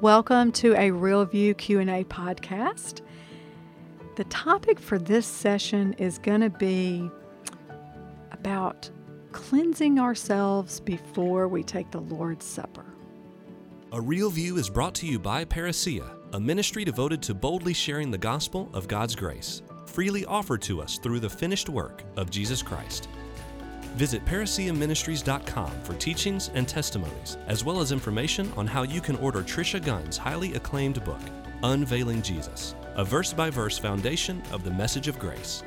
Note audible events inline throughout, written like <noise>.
Welcome to a Real View Q&A podcast. The topic for this session is going to be about cleansing ourselves before we take the Lord's Supper. A Real View is brought to you by Parousia, a ministry devoted to boldly sharing the gospel of God's grace, freely offered to us through the finished work of Jesus Christ. Visit parousiaministries.com for teachings and testimonies, as well as information on how you can order Tricia Gunn's highly acclaimed book, Unveiling Jesus, a verse by verse foundation of the message of grace.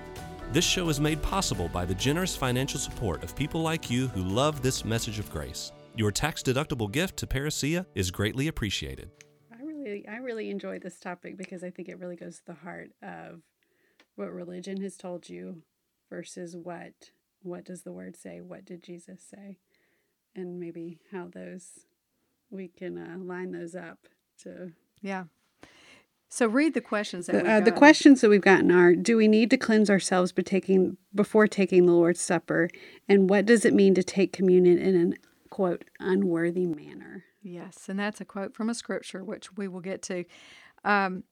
This show is made possible by the generous financial support of people like you who love this message of grace. Your tax deductible gift to Parousia is greatly appreciated. I really, I really enjoy this topic because I think it really goes to the heart of what religion has told you versus what what does the word say? What did Jesus say? And maybe how those we can uh, line those up to Yeah. So read the questions that the, uh, the questions that we've gotten are: Do we need to cleanse ourselves by taking before taking the Lord's Supper? And what does it mean to take communion in an quote unworthy manner? Yes, and that's a quote from a scripture, which we will get to. Um,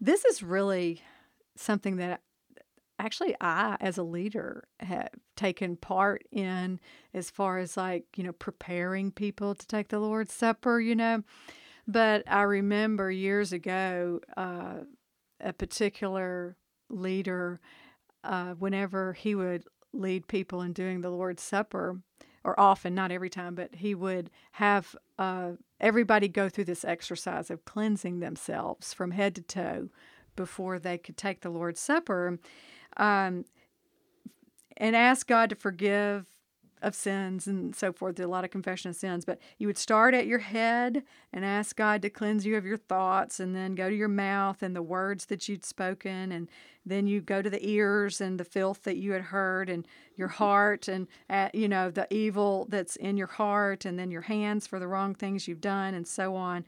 this is really something that actually I, as a leader, have taken part in as far as like, you know, preparing people to take the Lord's Supper, you know. But I remember years ago, uh, a particular leader, uh, whenever he would lead people in doing the Lord's Supper, or often, not every time, but he would have uh, everybody go through this exercise of cleansing themselves from head to toe before they could take the Lord's Supper um, and ask God to forgive of sins and so forth. There's a lot of confession of sins, but you would start at your head and ask God to cleanse you of your thoughts, and then go to your mouth and the words that you'd spoken, and then you go to the ears and the filth that you had heard, and your heart, and uh, you know the evil that's in your heart, and then your hands for the wrong things you've done, and so on,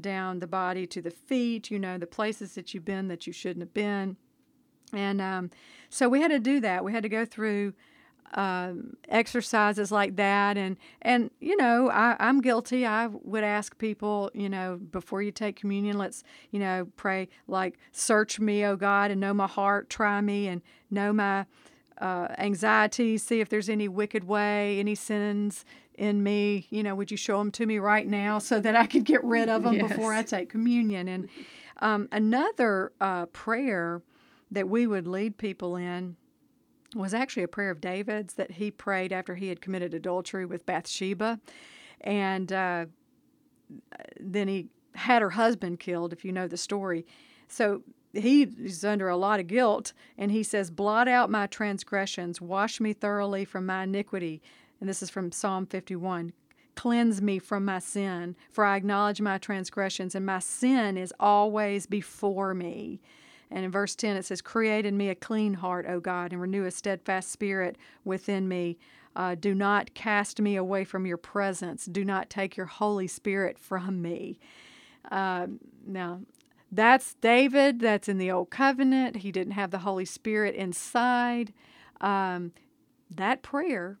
down the body to the feet. You know the places that you've been that you shouldn't have been, and um, so we had to do that. We had to go through um, exercises like that. And and you know I, i'm guilty. I would ask people you know before you take communion let's you know pray like search me oh god and know my heart. Try me and know my uh, anxiety. See if there's any wicked way any sins in me. You know would you show them to me right now so that i could get rid of them <laughs> Yes. before i take communion? And um, another uh, prayer that we would lead people in was actually a prayer of David's that he prayed after he had committed adultery with Bathsheba. And uh, then he had her husband killed, if you know the story. So he is under a lot of guilt, and he says, Blot out my transgressions, wash me thoroughly from my iniquity. And this is from Psalm 51. Cleanse me from my sin, for I acknowledge my transgressions, and my sin is always before me. And in verse 10, it says, Create in me a clean heart, O God, and renew a steadfast spirit within me. Uh, do not cast me away from your presence. Do not take your Holy Spirit from me. Uh, now, that's David. That's in the Old Covenant. He didn't have the Holy Spirit inside. Um, that prayer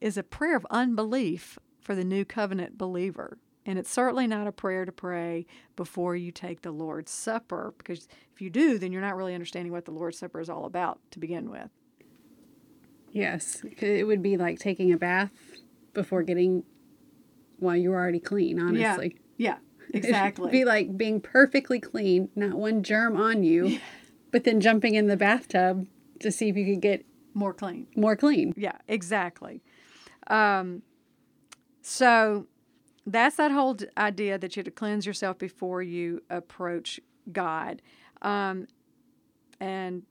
is a prayer of unbelief for the New Covenant believer. And it's certainly not a prayer to pray before you take the Lord's Supper, because if you do, then you're not really understanding what the Lord's Supper is all about to begin with. Yes, it would be like taking a bath before getting. Well, you're already clean, honestly. Yeah, <laughs> It'd exactly. be like being perfectly clean, not one germ on you, but then jumping in the bathtub to see if you could get More clean. more clean. Yeah, exactly. Um, so that's that whole idea that you have to cleanse yourself before you approach God. Um, and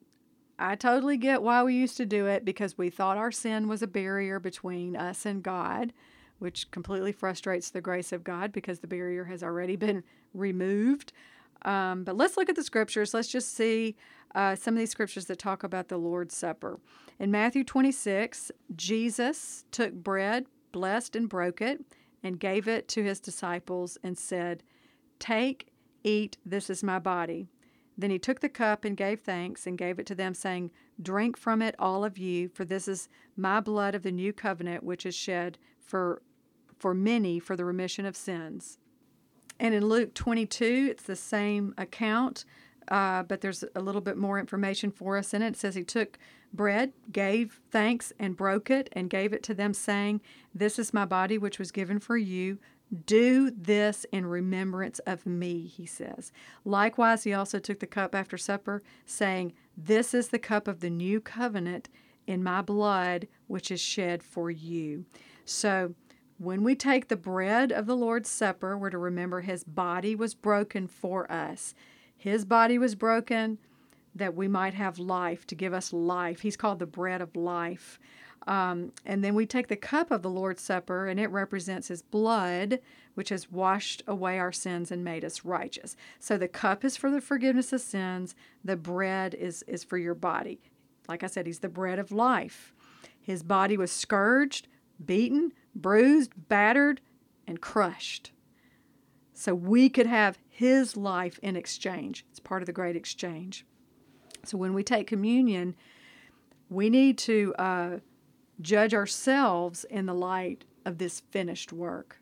I totally get why we used to do it because we thought our sin was a barrier between us and God, which completely frustrates the grace of God because the barrier has already been removed. Um, but let's look at the scriptures. Let's just see uh, some of these scriptures that talk about the Lord's Supper. In Matthew 26, Jesus took bread, blessed and broke it, and gave it to his disciples and said, Take, eat, this is my body. Then he took the cup and gave thanks and gave it to them, saying, Drink from it, all of you, for this is my blood of the new covenant, which is shed for, for many for the remission of sins. And in Luke 22, it's the same account, uh, but there's a little bit more information for us in it. It says he took bread, gave thanks, and broke it, and gave it to them, saying, This is my body, which was given for you. Do this in remembrance of me, he says. Likewise, he also took the cup after supper, saying, This is the cup of the new covenant in my blood, which is shed for you. So, when we take the bread of the Lord's Supper, we're to remember his body was broken for us. His body was broken that we might have life, to give us life. He's called the bread of life. Um, and then we take the cup of the Lord's Supper, and it represents His blood, which has washed away our sins and made us righteous. So the cup is for the forgiveness of sins. The bread is is for your body. Like I said, He's the bread of life. His body was scourged, beaten, bruised, battered, and crushed. So we could have His life in exchange. It's part of the great exchange. So when we take communion, we need to. Uh, judge ourselves in the light of this finished work.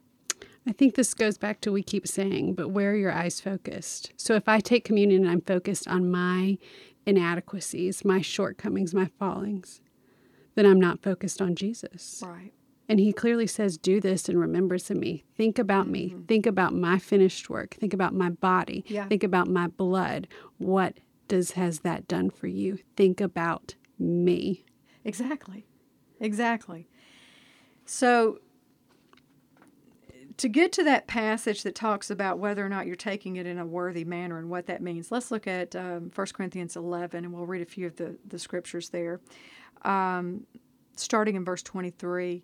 I think this goes back to we keep saying, but where are your eyes focused? So if I take communion and I'm focused on my inadequacies, my shortcomings, my fallings, then I'm not focused on Jesus. Right. And he clearly says, Do this in remembrance of me. Think about mm-hmm. me. Think about my finished work. Think about my body. Yeah. Think about my blood. What does has that done for you? Think about me. Exactly. Exactly. So, to get to that passage that talks about whether or not you're taking it in a worthy manner and what that means, let's look at um, 1 Corinthians 11 and we'll read a few of the, the scriptures there. Um, starting in verse 23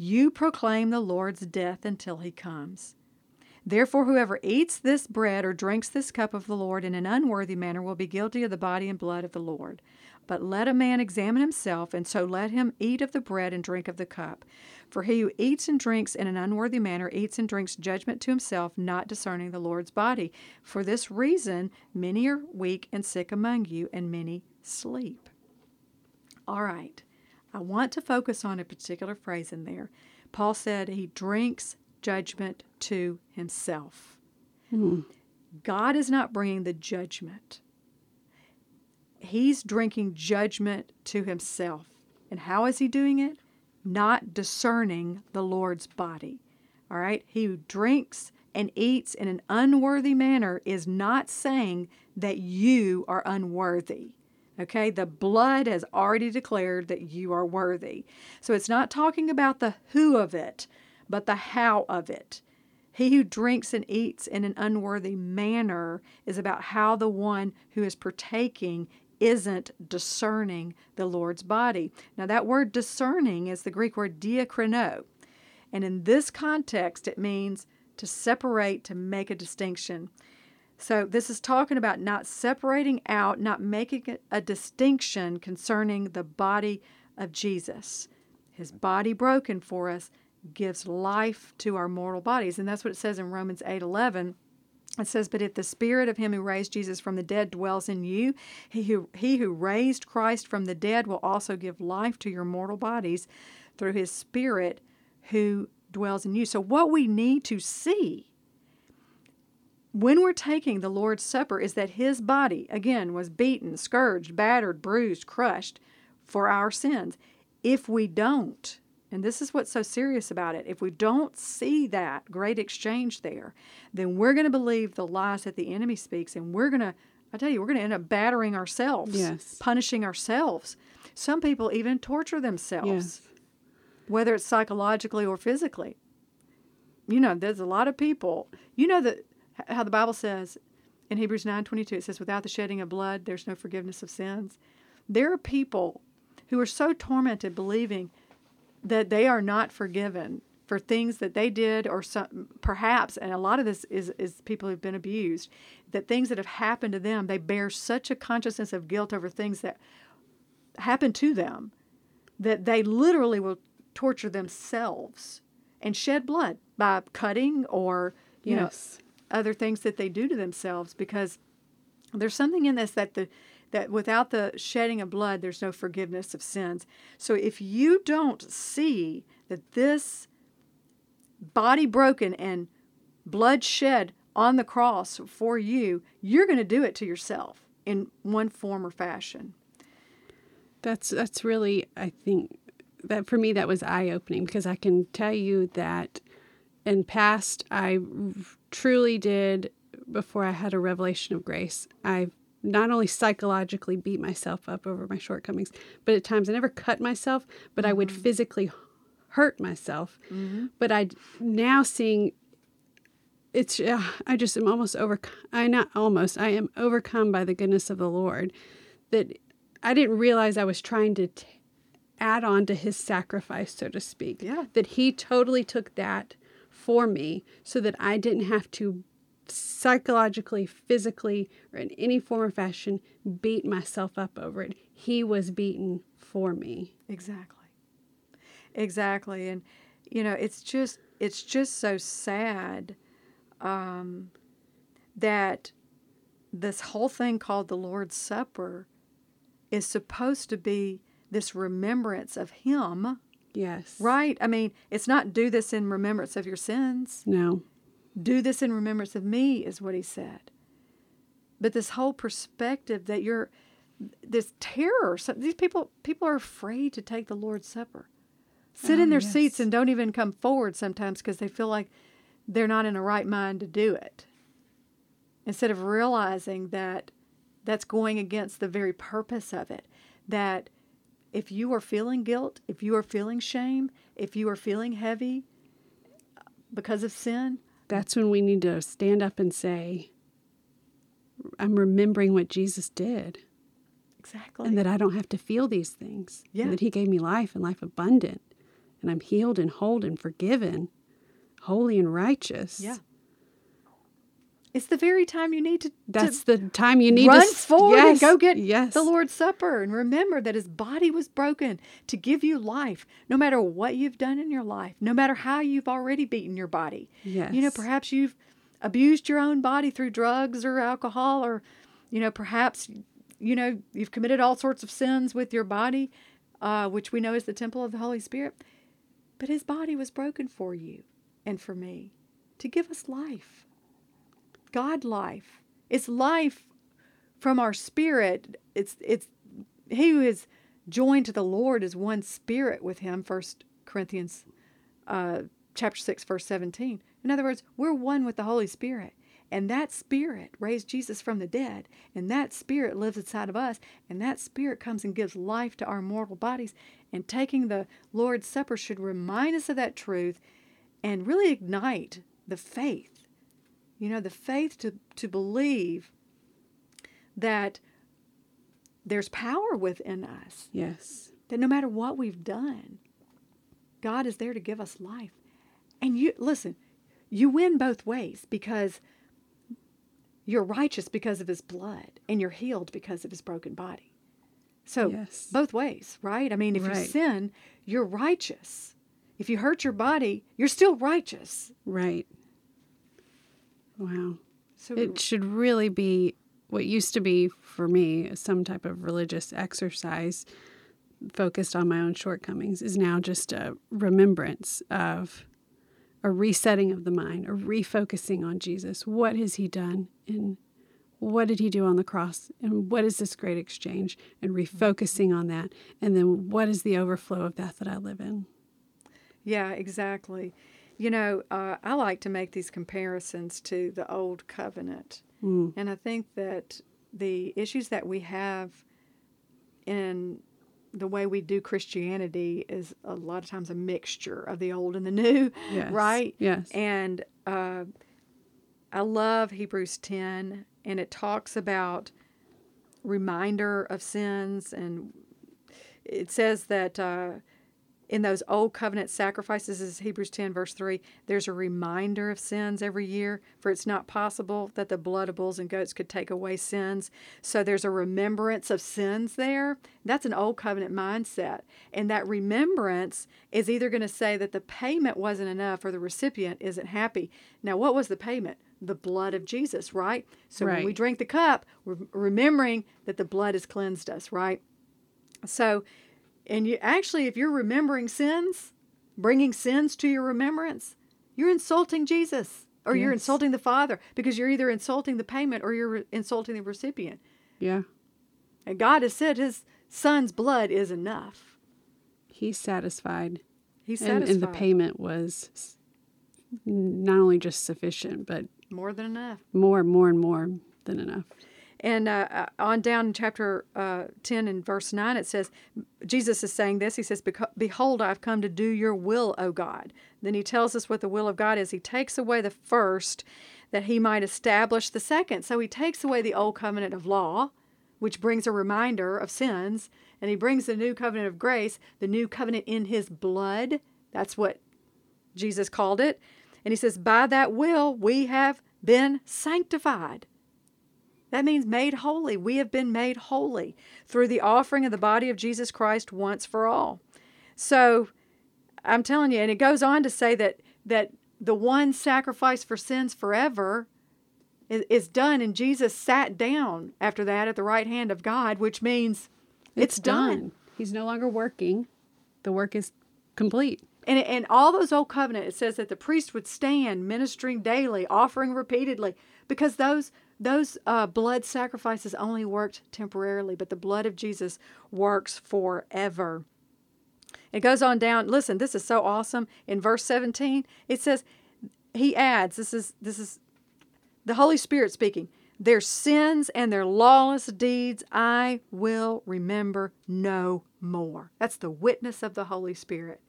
you proclaim the Lord's death until he comes. Therefore, whoever eats this bread or drinks this cup of the Lord in an unworthy manner will be guilty of the body and blood of the Lord. But let a man examine himself, and so let him eat of the bread and drink of the cup. For he who eats and drinks in an unworthy manner eats and drinks judgment to himself, not discerning the Lord's body. For this reason, many are weak and sick among you, and many sleep. All right, I want to focus on a particular phrase in there. Paul said he drinks judgment to himself. Mm. God is not bringing the judgment he's drinking judgment to himself. And how is he doing it? Not discerning the Lord's body. All right? He who drinks and eats in an unworthy manner is not saying that you are unworthy. Okay? The blood has already declared that you are worthy. So it's not talking about the who of it, but the how of it. He who drinks and eats in an unworthy manner is about how the one who is partaking isn't discerning the Lord's body. Now, that word discerning is the Greek word diakrino. And in this context, it means to separate, to make a distinction. So, this is talking about not separating out, not making a distinction concerning the body of Jesus. His body broken for us gives life to our mortal bodies. And that's what it says in Romans 8 11 it says, But if the spirit of him who raised Jesus from the dead dwells in you, he who, he who raised Christ from the dead will also give life to your mortal bodies through his spirit who dwells in you. So, what we need to see when we're taking the Lord's Supper is that his body, again, was beaten, scourged, battered, bruised, crushed for our sins. If we don't, and this is what's so serious about it. If we don't see that great exchange there, then we're going to believe the lies that the enemy speaks, and we're going to, I tell you, we're going to end up battering ourselves, yes. punishing ourselves. Some people even torture themselves, yes. whether it's psychologically or physically. You know, there's a lot of people. You know that how the Bible says in Hebrews 9:22 it says without the shedding of blood there's no forgiveness of sins. There are people who are so tormented believing that they are not forgiven for things that they did or some perhaps and a lot of this is is people who've been abused that things that have happened to them they bear such a consciousness of guilt over things that happened to them that they literally will torture themselves and shed blood by cutting or you Yes. know other things that they do to themselves because there's something in this that the that without the shedding of blood there's no forgiveness of sins. So if you don't see that this body broken and blood shed on the cross for you you're going to do it to yourself in one form or fashion. That's that's really I think that for me that was eye opening because I can tell you that in past I truly did before I had a revelation of grace. I not only psychologically beat myself up over my shortcomings, but at times I never cut myself, but I would physically hurt myself. But I now seeing it's uh, I just am almost over I not almost I am overcome by the goodness of the Lord that I didn't realize I was trying to t- add on to his sacrifice so to speak Yeah. that he totally took that for me so that I didn't have to psychologically physically or in any form or fashion beat myself up over it he was beaten for me Exactly. Exactly. And you know, it's just it's just so sad um, that this whole thing called the Lord's Supper is supposed to be this remembrance of him, yes right? I mean, it's not do this in remembrance of your sins. no Do this in remembrance of me, is what he said. But this whole perspective that you're this terror. So these people people are afraid to take the Lord's Supper. Sit oh, in Oh, their yes. seats and don't even come forward sometimes because they feel like they're not in a right mind to do it. Instead of realizing that that's going against the very purpose of it. That if you are feeling guilt, if you are feeling shame, if you are feeling heavy uh, because of sin, that's when we need to stand up and say, I'm remembering what Jesus did exactly. and that I don't have to feel these things. Yeah. And that He gave me life and life abundant. And I'm healed and whole and forgiven, holy and righteous. Yeah. It's the very time you need to, to That's the time you need run to s- forward and go get yes. the Lord's Supper and remember that his body was broken to give you life, no matter what you've done in your life, no matter how you've already beaten your body. Yes. You know, perhaps you've abused your own body through drugs or alcohol, or, you know, perhaps, you know, you've committed all sorts of sins with your body, uh, which we know is the temple of the Holy Spirit. But his body was broken for you and for me to give us life. God life. It's life from our spirit. It's it's he who is joined to the Lord is one spirit with him. First Corinthians uh, chapter six verse seventeen. In other words, we're one with the Holy Spirit. And that spirit raised Jesus from the dead. And that spirit lives inside of us. And that spirit comes and gives life to our mortal bodies. And taking the Lord's Supper should remind us of that truth and really ignite the faith you know the faith to to believe that there's power within us. Yes. that no matter what we've done god is there to give us life. And you listen you win both ways because you're righteous because of his blood and you're healed because of his broken body. So Yes. both ways right? I mean if you sin you're righteous. If you hurt your body you're still righteous. Right. Wow. so It should really be what used to be for me some type of religious exercise focused on my own shortcomings is now just a remembrance of a resetting of the mind, a refocusing on Jesus. What has he done and what did he do on the cross and what is this great exchange and refocusing on that and then what is the overflow of that that I live in? Yeah, exactly. You know, uh, I like to make these comparisons to the Old Covenant. Mm. And I think that the issues that we have in the way we do Christianity is a lot of times a mixture of the old and the new, <laughs> Yes. right? Yes. And uh, I love Hebrews 10, and it talks about reminder of sins. And it says that uh, in those old covenant sacrifices, as Hebrews 10, verse 3, there's a reminder of sins every year, for it's not possible that the blood of bulls and goats could take away sins. So there's a remembrance of sins there. That's an old covenant mindset. And that remembrance is either going to say that the payment wasn't enough or the recipient isn't happy. Now, what was the payment? The blood of Jesus, right? So when we drink the cup, we're remembering that the blood has cleansed us, right? So, and you actually, if you're remembering sins, bringing sins to your remembrance, you're insulting Jesus or you're insulting the Father because you're either insulting the payment or you're re- insulting the recipient. Yeah. And God has said His Son's blood is enough. He's satisfied. He's And, satisfied. and the payment was not only just sufficient, but more than enough. more, more, and more than enough. And uh, uh, on down in chapter uh, 10 and verse 9, it says, Jesus is saying this. He says, Behold, I've come to do your will, O God. Then he tells us what the will of God is. He takes away the first that he might establish the second. So he takes away the old covenant of law, which brings a reminder of sins, and he brings the new covenant of grace, the new covenant in his blood. That's what Jesus called it. And he says, By that will we have been sanctified. That means made holy. We have been made holy through the offering of the body of Jesus Christ once for all. So I'm telling you, and it goes on to say that that the one sacrifice for sins forever is, is done, and Jesus sat down after that at the right hand of God, which means it's, done. He's no longer working. The work is complete. And, and all those old covenant, it says that the priest would stand ministering daily, offering repeatedly, because those those uh, blood sacrifices only worked temporarily, but the blood of Jesus works forever. It goes on down. Listen, this is so awesome. In verse 17, it says, he adds, this is this is the Holy Spirit speaking. Their sins and their lawless deeds I will remember no more. That's the witness of the Holy Spirit.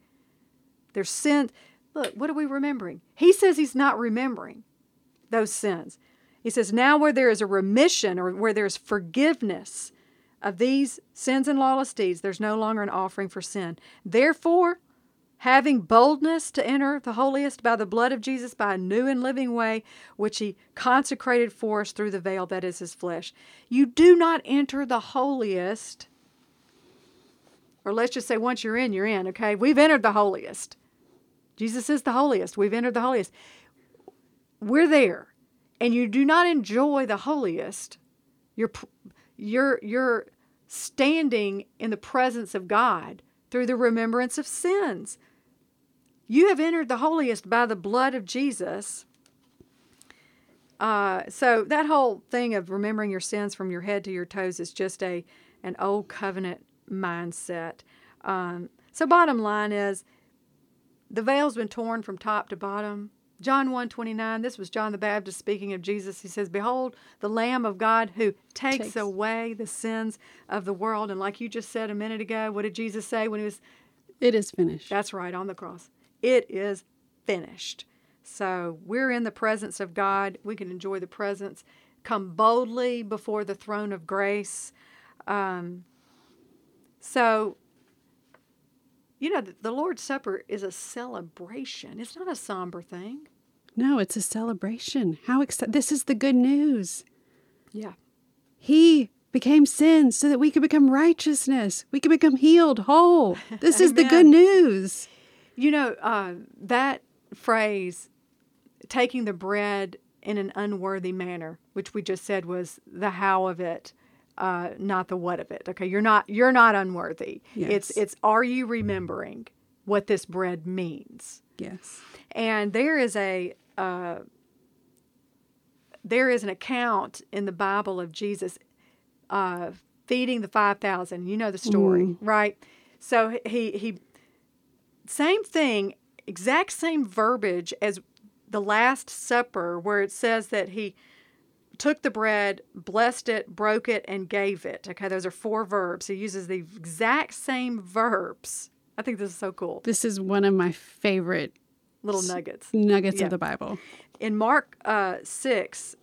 Their sin. Look, what are we remembering? He says he's not remembering those sins. He says, Now where there is a remission or where there's forgiveness of these sins and lawless deeds, there's no longer an offering for sin. Therefore, having boldness to enter the holiest by the blood of Jesus by a new and living way, which he consecrated for us through the veil that is his flesh. You do not enter the holiest, or let's just say once you're in, you're in, okay? We've entered the holiest. Jesus is the holiest. We've entered the holiest. We're there. And you do not enjoy the holiest. You're you're you're standing in the presence of God through the remembrance of sins. You have entered the holiest by the blood of Jesus. Uh, so that whole thing of remembering your sins from your head to your toes is just a an old covenant mindset. Um, so bottom line is the veil's been torn from top to bottom. John 1 29, this was John the Baptist speaking of Jesus. He says, Behold, the Lamb of God who takes, Takes. away the sins of the world. And like you just said a minute ago, what did Jesus say when he was It is finished. that's right, on the cross. It is finished. So we're in the presence of God. We can enjoy the presence. Come boldly before the throne of grace. Um, so, you know, the Lord's Supper is a celebration, it's not a somber thing. No, it's a celebration. How exci- This is the good news. Yeah. He became sin so that we could become righteousness. We could become healed, whole. This is the good news. You know, uh, that phrase, taking the bread in an unworthy manner, which we just said was the how of it, uh, not the what of it. Okay, you're not you're not unworthy. It's it's are you remembering what this bread means? Yes. And there is a uh, there is an account in the Bible of Jesus uh, feeding the five thousand. You know the story, right? So he he same thing, exact same verbiage as the Last Supper, where it says that he took the bread, blessed it, broke it, and gave it. Okay, those are four verbs. He uses the exact same verbs. I think this is so cool. This is one of my favorite Little nuggets. nuggets Yeah. of the Bible. in Mark uh, six,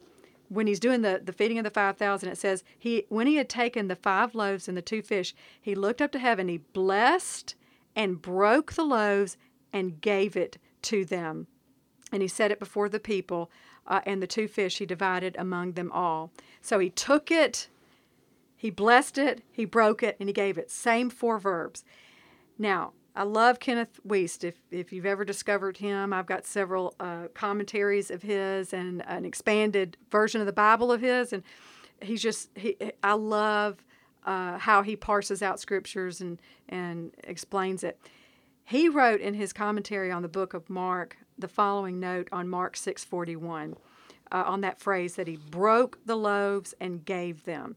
when he's doing the, the feeding of the five thousand, it says he when he had taken the five loaves and the two fish, he looked up to heaven, he blessed and broke the loaves and gave it to them. And he set it before the people, uh, and the two fish he divided among them all. So he took it, he blessed it, he broke it, and he gave it. Same four verbs. Now, I love Kenneth Wuest. If, if you've ever discovered him, I've got several uh, commentaries of his and an expanded version of the Bible of his. And he's just, he, I love uh, how he parses out scriptures and, and explains it. He wrote in his commentary on the book of Mark the following note on Mark 6:41 uh, on that phrase that he broke the loaves and gave them.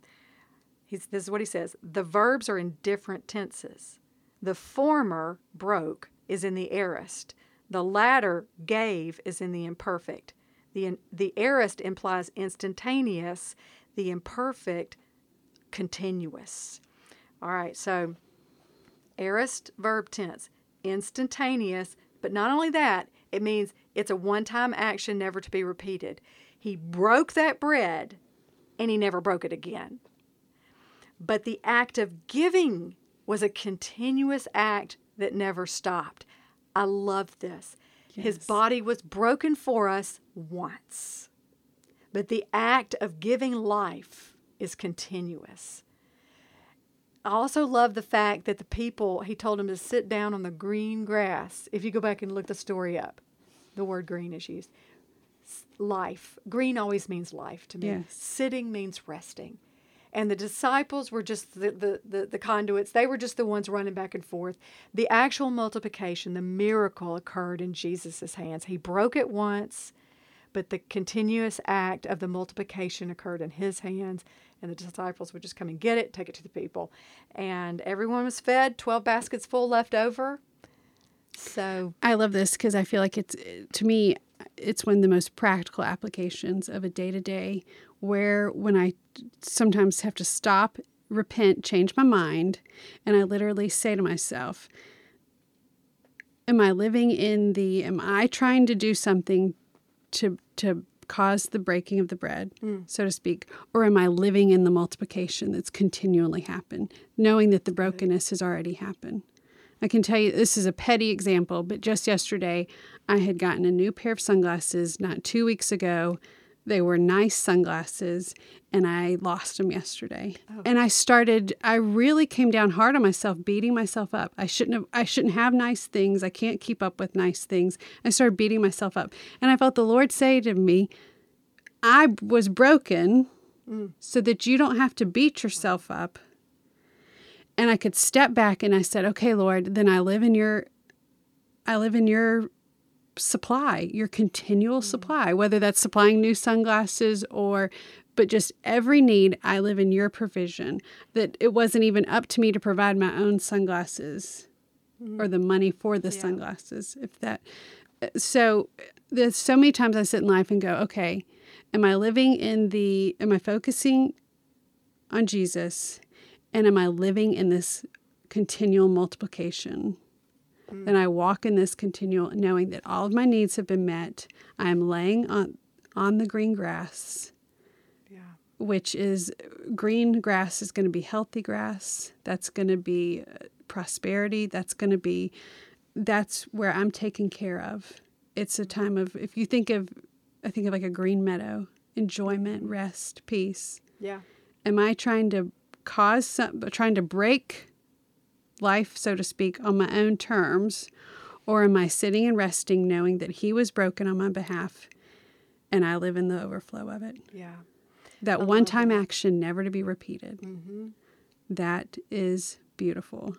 He's, this is what he says: the verbs are in different tenses. The former broke is in the aorist. The latter gave is in the imperfect. The the aorist implies instantaneous. The imperfect continuous. All right, so aorist verb tense instantaneous, but not only that, it means it's a one time action never to be repeated. He broke that bread and he never broke it again. But the act of giving was a continuous act that never stopped. I love this. Yes. His body was broken for us once, but the act of giving life is continuous. I also love the fact that the people, he told them to sit down on the green grass. If you go back and look the story up, the word green is used. Life. Green always means life to me. Yes. Sitting means resting. And the disciples were just the, the, the, the conduits. They were just the ones running back and forth. The actual multiplication, the miracle occurred in Jesus' hands. He broke it once, but the continuous act of the multiplication occurred in his hands and the disciples would just come and get it, take it to the people. And everyone was fed, 12 baskets full left over. So I love this because I feel like it's, to me, it's one of the most practical applications of a day to day where when I sometimes have to stop, repent, change my mind, and I literally say to myself, Am I living in the, am I trying to do something to, to caused the breaking of the bread, mm. so to speak, or am I living in the multiplication that's continually happened, knowing that the brokenness has already happened? I can tell you this is a petty example, but just yesterday I had gotten a new pair of sunglasses not two weeks ago. They were nice sunglasses, and I lost them yesterday. Oh. And I started. I really came down hard on myself, beating myself up. I shouldn't have. I shouldn't have nice things. I can't keep up with nice things. I started beating myself up, and I felt the Lord say to me, "I was broken, mm. so that you don't have to beat yourself up." And I could step back, and I said, "Okay, Lord, then I live in your. I live in your supply, your continual mm. supply, whether that's supplying new sunglasses or but just every need I live in your provision. That it wasn't even up to me to provide my own sunglasses mm. or the money for the yeah. sunglasses. If that so there's so many times I sit in life and go, okay, am I living in the am I focusing on Jesus and am I living in this continual multiplication? Mm. Then I walk in this continual knowing that all of my needs have been met. I am laying on on the green grass. Yeah. Which is green grass is going to be healthy grass. That's going to be uh, prosperity. That's going to be that's where I'm taken care of. It's a time of if you think of I think of like a green meadow, enjoyment, rest, peace. Yeah. Am I trying to cause some trying to break life, so to speak, on my own terms? Or am I sitting and resting knowing that He was broken on my behalf and I live in the overflow of it? Yeah. That one time action, never to be repeated. Mm-hmm. That is beautiful.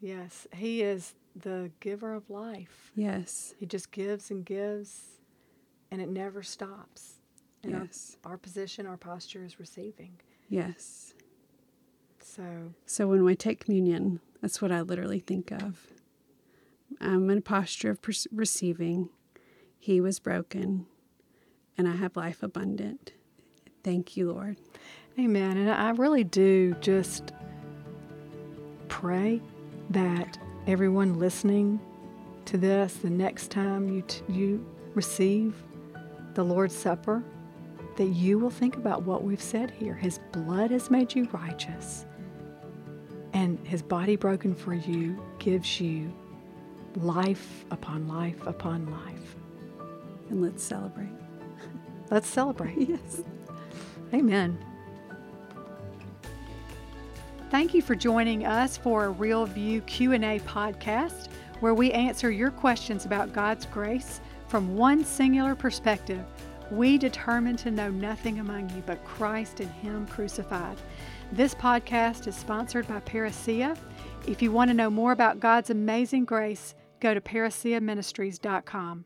Yes. He is the giver of life. Yes. He just gives and gives, and it never stops. And yes. our, our position, our posture is receiving. Yes. So. So when we take communion, that's what I literally think of. I'm in a posture of pers- receiving. He was broken, and I have life abundant. Thank you, Lord. Amen. And I really do just pray that everyone listening to this, the next time you, t- you receive the Lord's Supper, that you will think about what we've said here. His blood has made you righteous and his body broken for you gives you life upon life upon life. And let's celebrate. <laughs> Let's celebrate. Yes. Amen. Thank you for joining us for a Real View Q&A podcast where we answer your questions about God's grace from one singular perspective. We determine to know nothing among you but Christ and him crucified. This podcast is sponsored by Parousia. If you want to know more about God's amazing grace, go to parousiaministries.com.